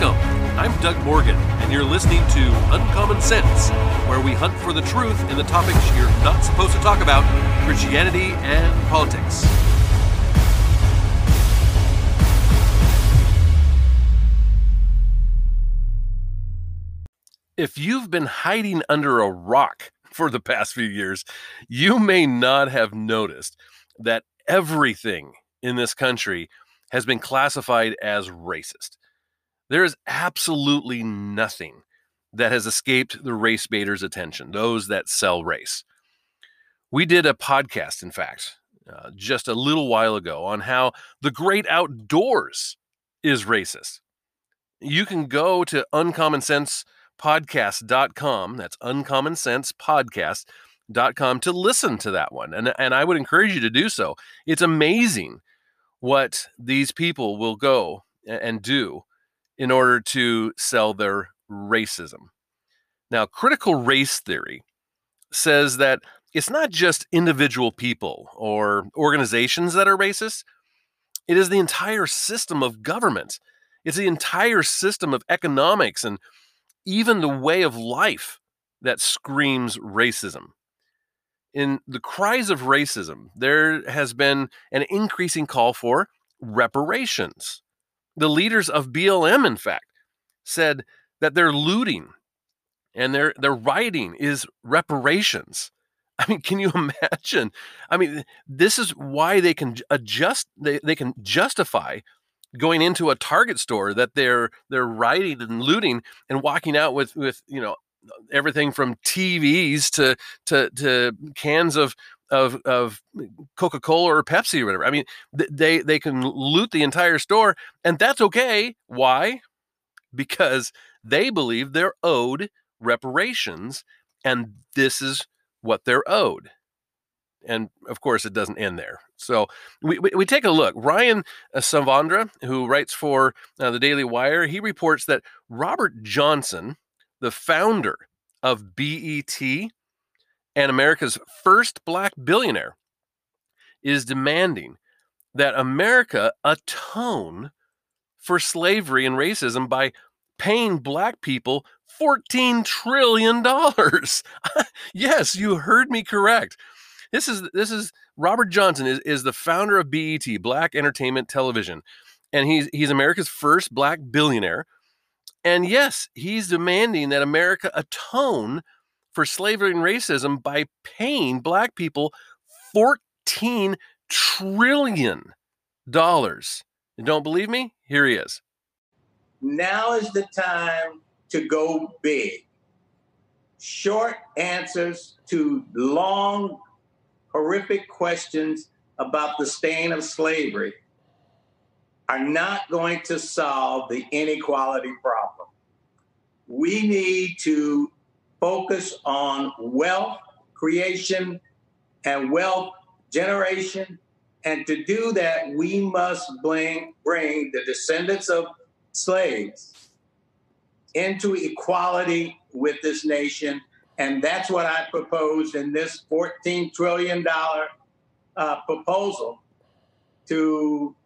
Welcome. I'm Doug Morgan, and you're listening to Uncommon Sense, where we hunt for the truth in the topics you're not supposed to talk about Christianity and politics. If you've been hiding under a rock for the past few years, you may not have noticed that everything in this country has been classified as racist. There is absolutely nothing that has escaped the race baiters' attention, those that sell race. We did a podcast, in fact, uh, just a little while ago on how the great outdoors is racist. You can go to uncommonsensepodcast.com, that's uncommonsensepodcast.com, to listen to that one. And, and I would encourage you to do so. It's amazing what these people will go and do in order to sell their racism. Now, critical race theory says that it's not just individual people or organizations that are racist, it is the entire system of government. It's the entire system of economics and even the way of life that screams racism. In the cries of racism, there has been an increasing call for reparations. The leaders of BLM, in fact, said that their looting and their their rioting is reparations. I mean, can you imagine? I mean, this is why they can adjust they, they can justify going into a Target store that they're they're rioting and looting and walking out with with you know everything from TVs to to to cans of of of Coca Cola or Pepsi or whatever. I mean, they they can loot the entire store, and that's okay. Why? Because they believe they're owed reparations, and this is what they're owed. And of course, it doesn't end there. So we, we, we take a look. Ryan uh, Saavedra, who writes for uh, the Daily Wire, he reports that Robert Johnson, the founder of BET, and America's first black billionaire, is demanding that America atone for slavery and racism by paying black people $14 trillion. yes, you heard me correct. This is this is Robert Johnson is, is the founder of BET, Black Entertainment Television. And he's he's America's first black billionaire. And yes, he's demanding that America atone for slavery and racism by paying black people 14 trillion dollars. Don't believe me? Here he is. Now is the time to go big. Short answers to long, horrific questions about the stain of slavery are not going to solve the inequality problem. We need to focus on wealth creation and wealth generation. And to do that, we must bring, bring the descendants of slaves into equality with this nation. And that's what I proposed in this $14 trillion uh, proposal to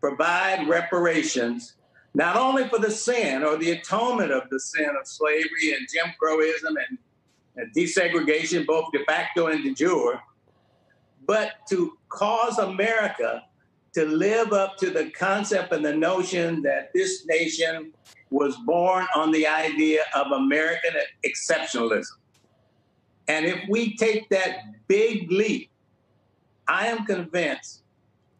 provide reparations, not only for the sin or the atonement of the sin of slavery and Jim Crowism and, and desegregation, both de facto and de jure, but to cause America to live up to the concept and the notion that this nation was born on the idea of American exceptionalism. And if we take that big leap, I am convinced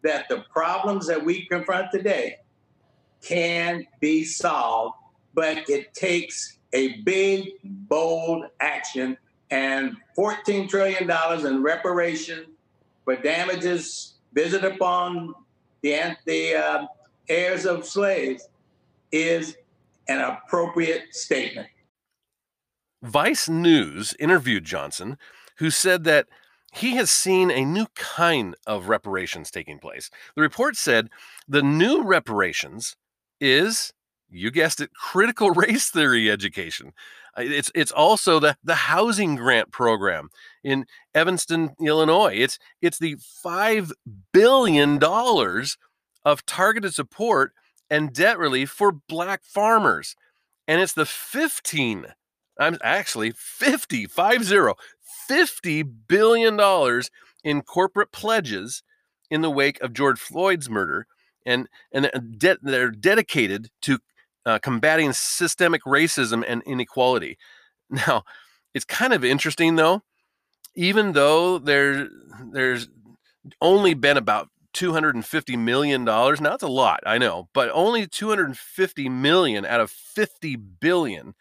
that the problems that we confront today can be solved, but it takes a big, bold action and $14 trillion in reparation for damages visited upon the, the uh, heirs of slaves is an appropriate statement. Vice News interviewed Johnson, who said that he has seen a new kind of reparations taking place. The report said the new reparations is, you guessed it, critical race theory education. It's it's also the the housing grant program in Evanston, Illinois. It's it's the five billion dollars of targeted support and debt relief for black farmers. And it's the 15, I'm actually 50, 50, 50 billion dollars in corporate pledges in the wake of George Floyd's murder. And, and de- they're dedicated to uh, combating systemic racism and inequality. Now, it's kind of interesting though, even though there, there's only been about 250 million dollars. Now it's a lot, I know, but only 250 million out of 50 billion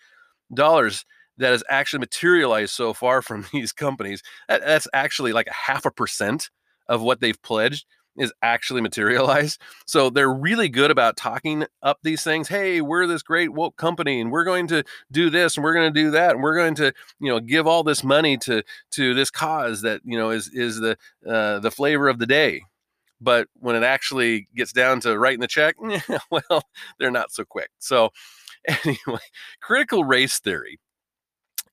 dollars that has actually materialized so far from these companies. That, that's actually like a half a percent of what they've pledged is actually materialized. So they're really good about talking up these things. Hey, we're this great woke company and we're going to do this and we're going to do that and we're going to, you know, give all this money to to this cause that, you know, is is the uh, the flavor of the day. But when it actually gets down to writing the check, well, they're not so quick. So anyway, critical race theory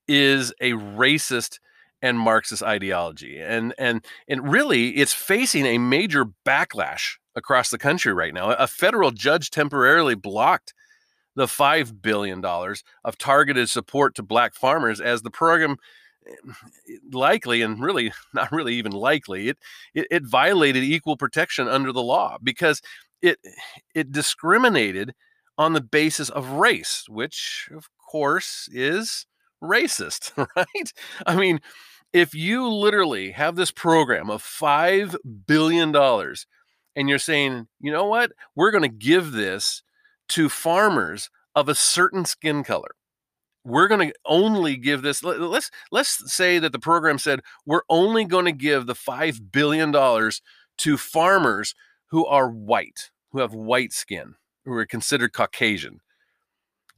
is a racist and Marxist ideology. And and and really it's facing a major backlash across the country right now. A federal judge temporarily blocked the 5 billion dollars of targeted support to black farmers as the program eh, likely and really not really even likely it, it it violated equal protection under the law because it it discriminated on the basis of race which of course is racist right i mean if you literally have this program of $5 billion and you're saying, you know what, we're going to give this to farmers of a certain skin color. We're going to only give this. Let's let's say that the program said we're only going to give the five billion dollars to farmers who are white, who have white skin, who are considered Caucasian.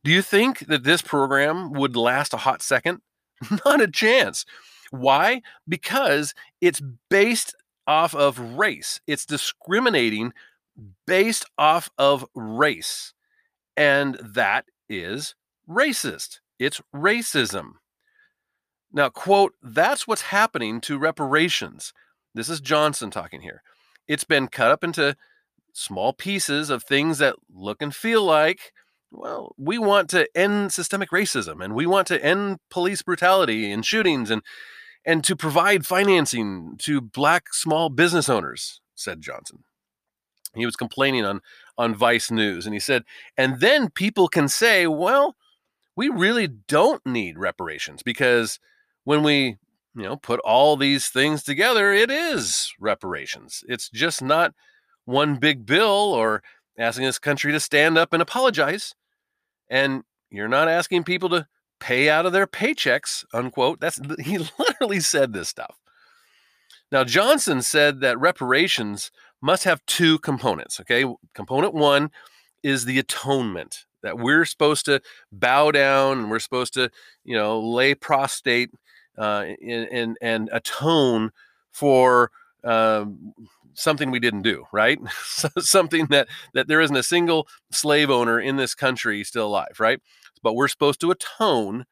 Do you think that this program would last a hot second? Not a chance. Why? Because it's based off of race. It's discriminating based off of race. And that is racist. It's racism. Now, quote, that's what's happening to reparations. This is Johnson talking here. It's been cut up into small pieces of things that look and feel like well, we want to end systemic racism and we want to end police brutality and shootings and and to provide financing to black small business owners, said Johnson. He was complaining on, on Vice News, and he said, and then people can say, well, we really don't need reparations because when we you know put all these things together it is reparations it's just not one big bill or asking this country to stand up and apologize and you're not asking people to pay out of their paychecks, unquote. That's he literally said this stuff. Now, Johnson said that reparations must have two components. Okay. Component one is the atonement that we're supposed to bow down and we're supposed to, you know, lay prostrate uh, and, and atone for uh, something we didn't do, right? something that that there isn't a single slave owner in this country still alive, right? But we're supposed to atone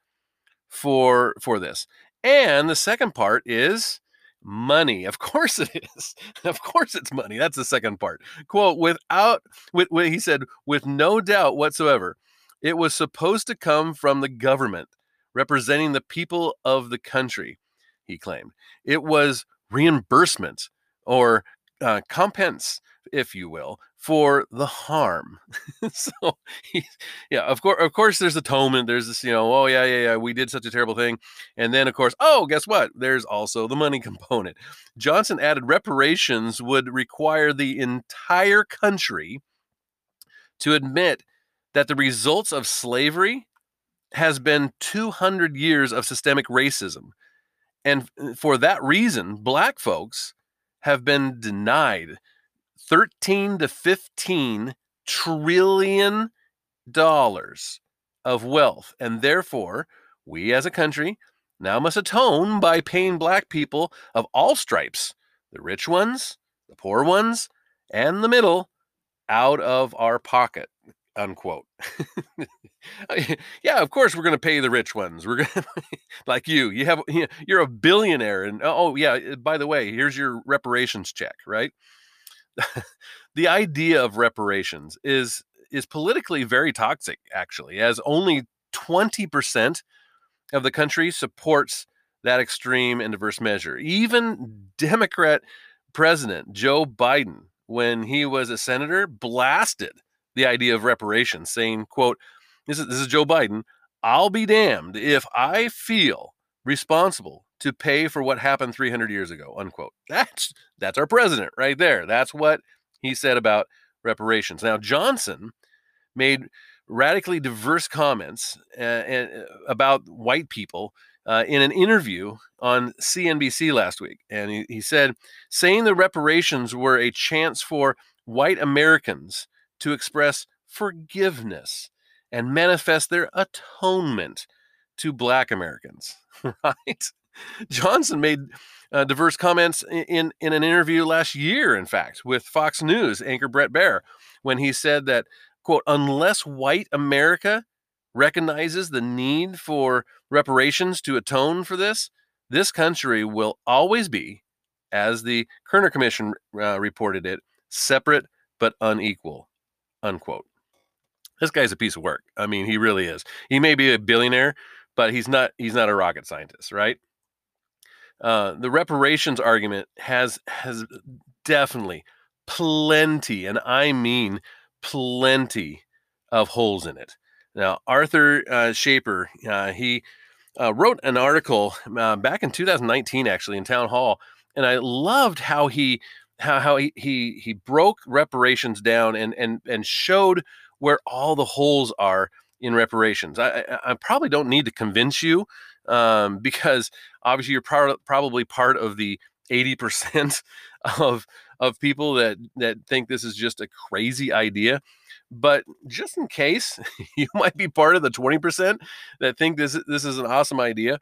for for this. And the second part is money. Of course it is. of course it's money. That's the second part. Quote, without with, he said, with no doubt whatsoever, it was supposed to come from the government representing the people of the country, he claimed. It was reimbursement or uh, compense if you will, for the harm. so, yeah, of course, of course, there's atonement. There's this, you know, oh yeah, yeah, yeah, we did such a terrible thing, and then of course, oh, guess what? There's also the money component. Johnson added reparations would require the entire country to admit that the results of slavery has been 200 years of systemic racism. And uh, for that reason, black folks have been denied 13 to 15 trillion dollars of wealth. And therefore, we as a country now must atone by paying black people of all stripes, the rich ones, the poor ones, and the middle, out of our pocket. Unquote. yeah, of course we're going to pay the rich ones. We're going like you. You have you're a billionaire, and oh yeah. By the way, here's your reparations check, right? the idea of reparations is is politically very toxic, actually, as only 20% of the country supports that extreme and diverse measure. Even Democrat President Joe Biden, when he was a senator, blasted the idea of reparations, saying, quote, this is, this is Joe Biden, I'll be damned if I feel responsible to pay for what happened 300 years ago, unquote. That's, that's our president right there. That's what he said about reparations. Now, Johnson made radically diverse comments uh, uh, about white people uh, in an interview on CNBC last week. And he, he said, saying the reparations were a chance for white Americans to express forgiveness and manifest their atonement to black Americans, right? Johnson made uh, diverse comments in, in an interview last year, in fact, with Fox News anchor Bret Baier, when he said that, quote, unless white America recognizes the need for reparations to atone for this, this country will always be, as the Kerner Commission uh, reported it, separate but unequal, unquote. This guy's a piece of work. I mean, he really is. He may be a billionaire, but he's not. He's not a rocket scientist, right? Uh, the reparations argument has has definitely plenty, and I mean plenty of holes in it. Now, Arthur uh, Schaper, uh, he uh, wrote an article uh, back in 2019, actually, in Town Hall, and I loved how he how, how he, he he broke reparations down and and and showed where all the holes are in reparations. I, I, probably don't need to convince you um, because obviously you're pro- probably part of the 80% of of people that that think this is just a crazy idea but just in case you might be part of the 20% that think this this is an awesome idea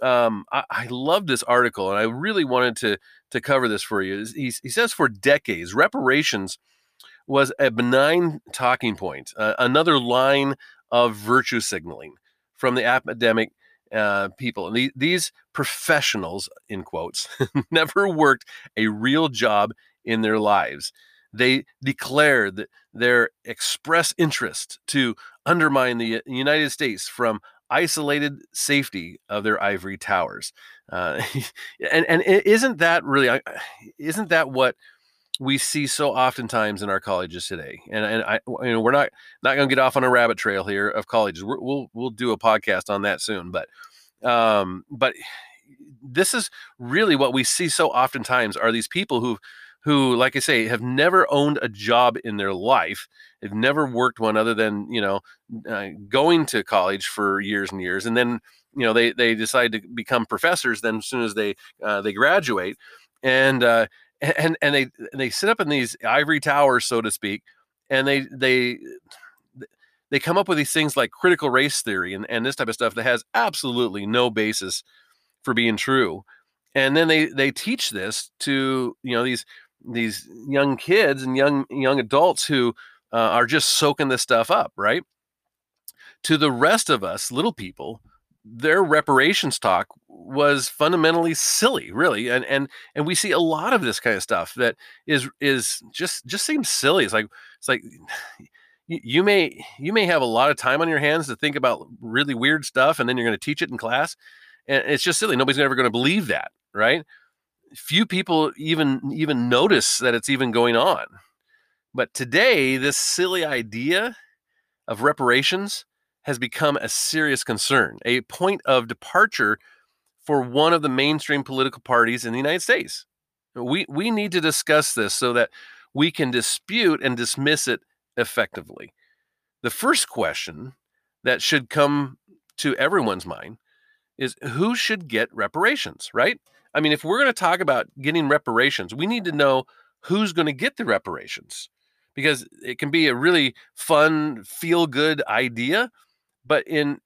um, I, I love this article and i really wanted to to cover this for you he, he says for decades reparations was a benign talking point uh, another line of virtue signaling from the epidemic uh, people. And these professionals, in quotes, never worked a real job in their lives. They declared their express interest to undermine the United States from isolated safety of their ivory towers. Uh, and and isn't that really isn't that what we see so oftentimes in our colleges today. And and I you know we're not not going to get off on a rabbit trail here of colleges. we will we'll do a podcast on that soon, but um but this is really what we see so oftentimes are these people who who like I say have never owned a job in their life. They've never worked one other than, you know, uh, going to college for years and years and then you know they they decide to become professors then as soon as they uh, they graduate and uh, and and they they sit up in these ivory towers, so to speak, and they they they come up with these things like critical race theory and, and this type of stuff that has absolutely no basis for being true. And then they they teach this to you know these these young kids and young young adults who uh, are just soaking this stuff up, right? To the rest of us, little people, their reparations talk was fundamentally silly really and and and we see a lot of this kind of stuff that is is just just seems silly. It's like it's like you may you may have a lot of time on your hands to think about really weird stuff and then you're going to teach it in class and it's just silly. Nobody's ever going to believe that right? Few people even even notice that it's even going on. But today this silly idea of reparations has become a serious concern, a point of departure for one of the mainstream political parties in the United States. We, we need to discuss this so that we can dispute and dismiss it effectively. The first question that should come to everyone's mind is who should get reparations, right? I mean, if we're going to talk about getting reparations, we need to know who's going to get the reparations because it can be a really fun, feel good idea, but in,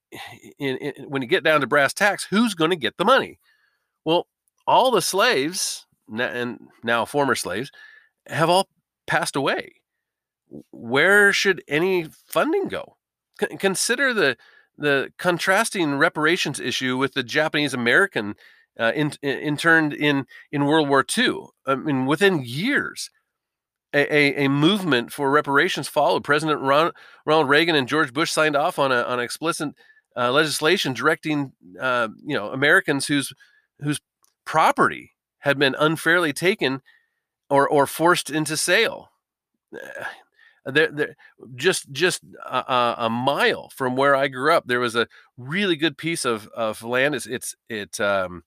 in, in when you get down to brass tacks, who's going to get the money? Well, all the slaves and now former slaves have all passed away. Where should any funding go? C- consider the the contrasting reparations issue with the Japanese American uh, in, interned in in World War II. I mean, within years, a, a, movement for reparations followed. President Ron, Ronald Reagan and George Bush signed off on a on explicit uh, legislation directing uh, you know Americans whose whose property had been unfairly taken or or forced into sale. There, there, just just a, a, mile from where I grew up, there was a really good piece of, of land. It's it's it um,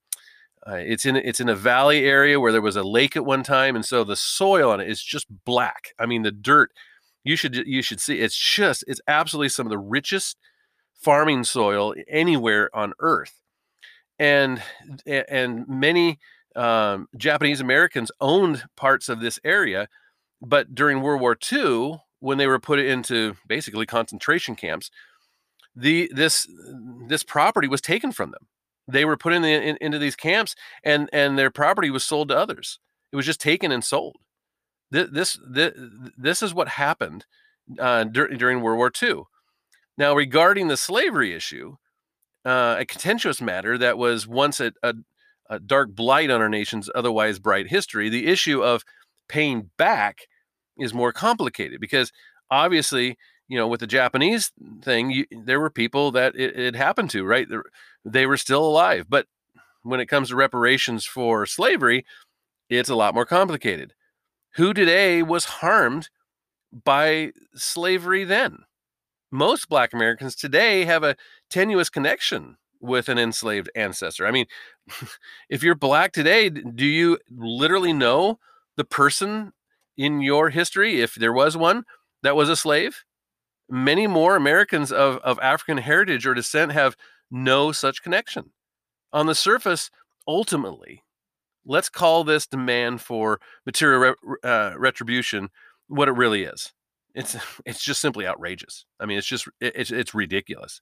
uh, it's in it's in a valley area where there was a lake at one time, and so the soil on it is just black. I mean, the dirt. You should you should see. It's just it's absolutely some of the richest farming soil anywhere on Earth, and and many um, Japanese Americans owned parts of this area, but during World War II, when they were put into basically concentration camps, the this this property was taken from them. They were put in, the, in into these camps, and and their property was sold to others. It was just taken and sold. This this this, is what happened uh, dur- during World War II. Now, regarding the slavery issue, uh, a contentious matter that was once a, a, a dark blight on our nation's otherwise bright history, the issue of paying back is more complicated because obviously, you know, with the Japanese thing, you, there were people that it, it happened to, right? They were still alive. But when it comes to reparations for slavery, it's a lot more complicated. Who today was harmed by slavery then? Most Black Americans today have a tenuous connection with an enslaved ancestor. I mean, if you're Black today, do you literally know the person in your history, if there was one, that was a slave? Many more Americans of, of African heritage or descent have no such connection. On the surface, ultimately, let's call this demand for material re- uh, retribution what it really is. It's it's just simply outrageous. I mean, it's just it's it's ridiculous.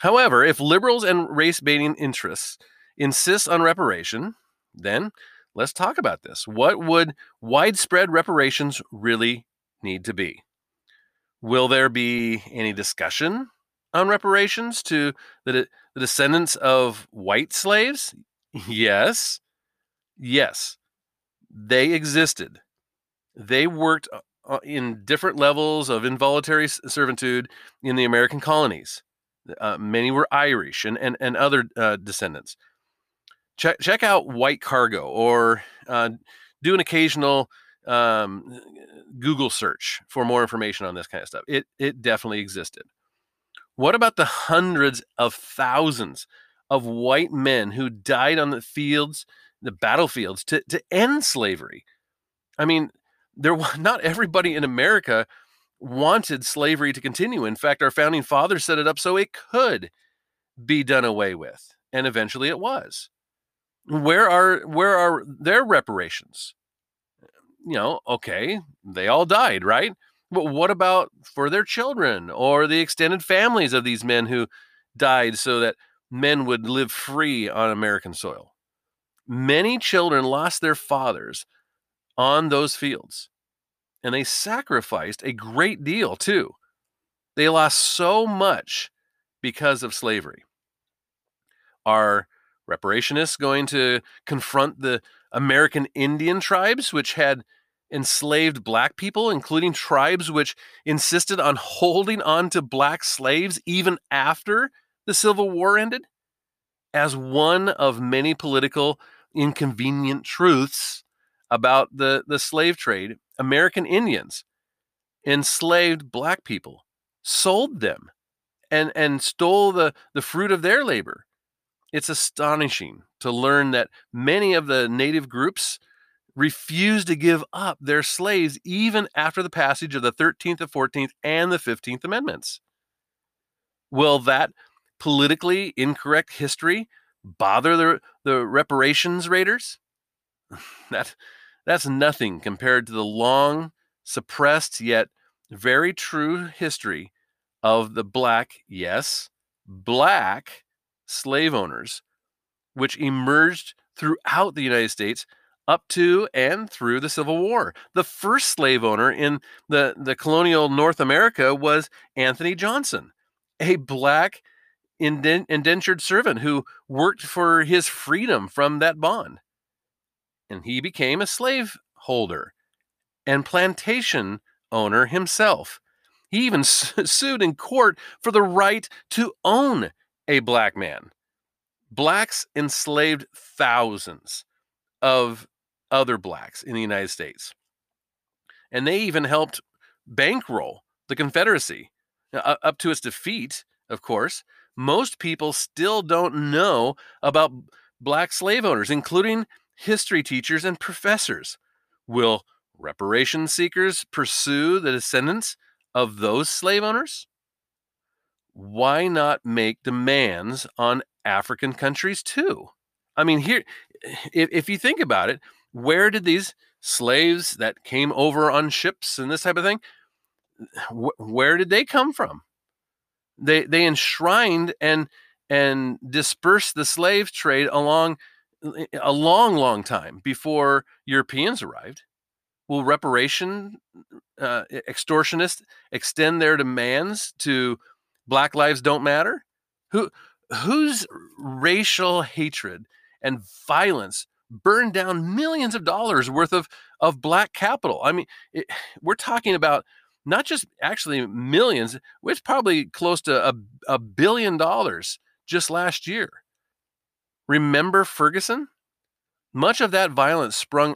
However, if liberals and race baiting interests insist on reparation, then let's talk about this. What would widespread reparations really need to be? Will there be any discussion on reparations to the, the descendants of white slaves? Yes. Yes. They existed. They worked uh, uh, in different levels of involuntary servitude in the American colonies. Uh, many were Irish and, and, and other uh, descendants check check out White Cargo or uh, do an occasional um, Google search for more information on this kind of stuff. It it definitely existed. What about the hundreds of thousands of white men who died on the fields, the battlefields to, to end slavery? I mean, there not everybody in America wanted slavery to continue. In fact, our founding fathers set it up so it could be done away with, and eventually it was where are where are their reparations? You know, okay, they all died, right? But what about for their children or the extended families of these men who died so that men would live free on American soil? Many children lost their fathers on those fields, and they sacrificed a great deal too. They lost so much because of slavery. Are reparationists going to confront the American Indian tribes, which had enslaved black people, including tribes which insisted on holding on to black slaves even after the Civil War ended? As one of many political inconvenient truths about the, the slave trade, American Indians enslaved black people, sold them, and, and stole the, the fruit of their labor it's astonishing to learn that many of the native groups refused to give up their slaves even after the passage of the 13th, the 14th, and the 15th Amendments. Will that politically incorrect history bother the, the reparations raiders? that, that's nothing compared to the long, suppressed, yet very true history of the black, yes, black slave owners, which emerged throughout the United States up to and through the Civil War. The first slave owner in the, the colonial North America was Anthony Johnson, a black indentured servant who worked for his freedom from that bond. And he became a slave holder. and plantation owner himself. He even sued in court for the right to own a black man. Blacks enslaved thousands of other blacks in the United States. And they even helped bankroll the Confederacy. Uh, now, up to its defeat, of course, most people still don't know about black slave owners, including history teachers and professors. Will reparation seekers pursue the descendants of those slave owners? Why not make demands on African countries too? I mean, here, if, if you think about it, where did these slaves that came over on ships and this type of thing, wh- where did they come from? They they enshrined and and dispersed the slave trade along a long, long time before Europeans arrived. Will reparation uh, extortionists extend their demands to Black lives don't matter? Who whose racial hatred and violence burned down millions of dollars worth of of black capital? I mean, it, we're talking about not just actually millions, it's probably close to a, a billion dollars just last year. Remember Ferguson? Much of that violence sprung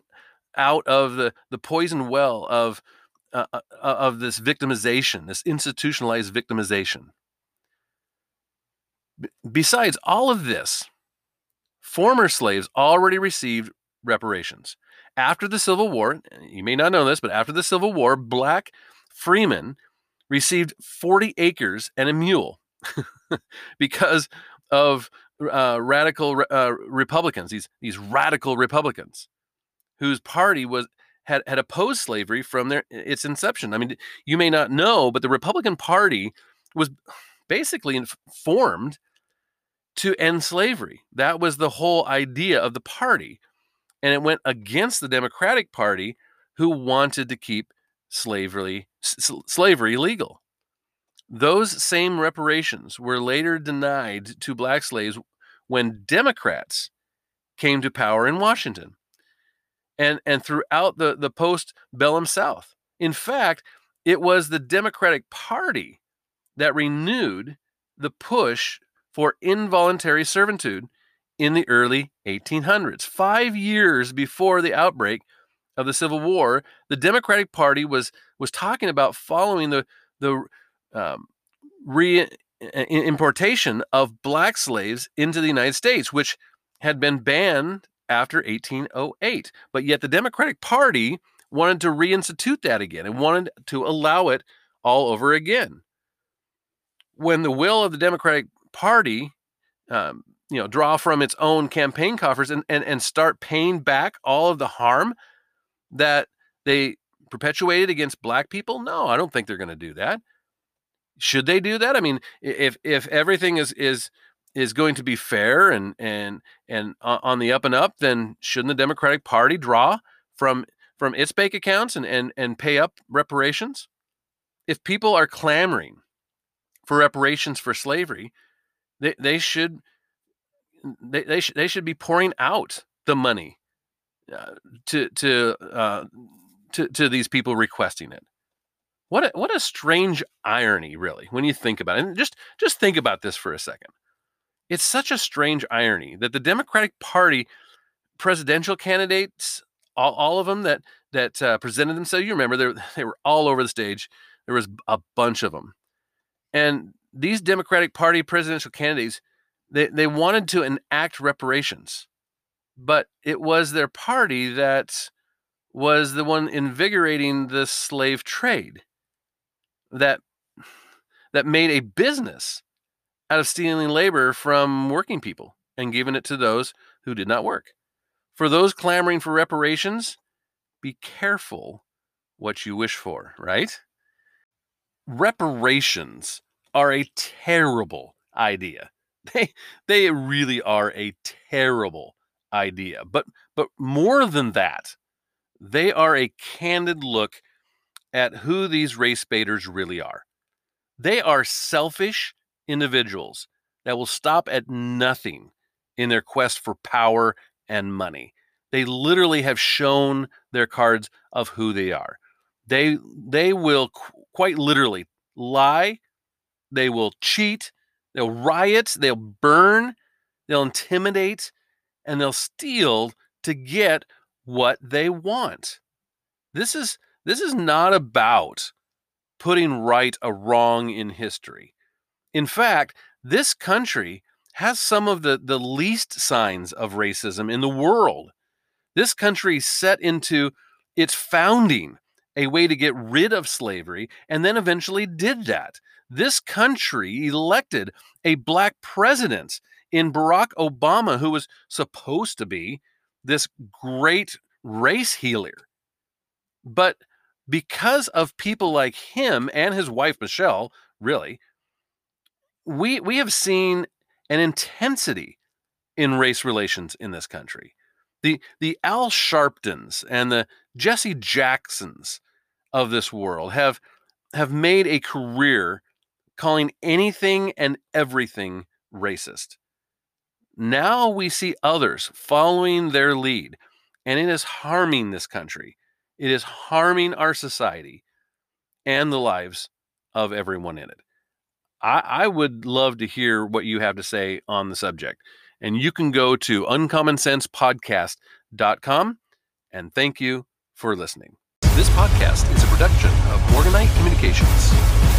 out of the, the poison well of, uh, uh, uh of this victimization, this institutionalized victimization. B- besides all of this, former slaves already received reparations. After the Civil War, you may not know this, but after the Civil War, black freemen received 40 acres and a mule because of uh, radical uh, Republicans, these these radical Republicans, whose party was had had opposed slavery from their its inception. I mean, you may not know, but the Republican Party was basically formed to end slavery. That was the whole idea of the party, and it went against the Democratic Party, who wanted to keep slavery s- slavery legal. Those same reparations were later denied to black slaves when Democrats came to power in Washington and, and throughout the, the post bellum South. In fact, it was the Democratic Party that renewed the push for involuntary servitude in the early 1800s. Five years before the outbreak of the Civil War, the Democratic Party was was talking about following the the um, re importation of black slaves into the United States, which had been banned after 1808. But yet the Democratic Party wanted to reinstitute that again and wanted to allow it all over again. When the will of the Democratic Party, um, you know, draw from its own campaign coffers and, and, and start paying back all of the harm that they perpetuated against black people? No, I don't think they're going to do that. Should they do that? I mean, if if everything is is is going to be fair and and and on the up and up, then shouldn't the Democratic Party draw from from its bank accounts and and and pay up reparations? If people are clamoring for reparations for slavery, they they should they they, sh- they should be pouring out the money uh, to to uh, to to these people requesting it. What a, what a strange irony, really, when you think about it. And just just think about this for a second. It's such a strange irony that the Democratic Party presidential candidates, all, all of them that that uh, presented themselves, you remember they they were all over the stage. There was a bunch of them, and these Democratic Party presidential candidates, they they wanted to enact reparations but it was their party that was the one invigorating the slave trade that that made a business out of stealing labor from working people and giving it to those who did not work. For those clamoring for reparations, be careful what you wish for, right? Reparations are a terrible idea. They they really are a terrible idea. But but more than that, they are a candid look at who these race baiters really are. They are selfish individuals that will stop at nothing in their quest for power and money. They literally have shown their cards of who they are. They they will qu- quite literally lie, they will cheat, they'll riot, they'll burn, they'll intimidate, and they'll steal to get what they want. This is this is not about putting right a wrong in history. In fact, this country has some of the, the least signs of racism in the world. This country set into its founding a way to get rid of slavery and then eventually did that. This country elected a black president in Barack Obama, who was supposed to be this great race healer. But because of people like him and his wife Michelle, really, we we have seen an intensity in race relations in this country. The the Al Sharptons and the Jesse Jacksons of this world have have made a career calling anything and everything racist. Now we see others following their lead, and it is harming this country. It is harming our society and the lives of everyone in it. I, I would love to hear what you have to say on the subject. And you can go to uncommonsensepodcast.com. And thank you for listening. This podcast is a production of Morganite Communications.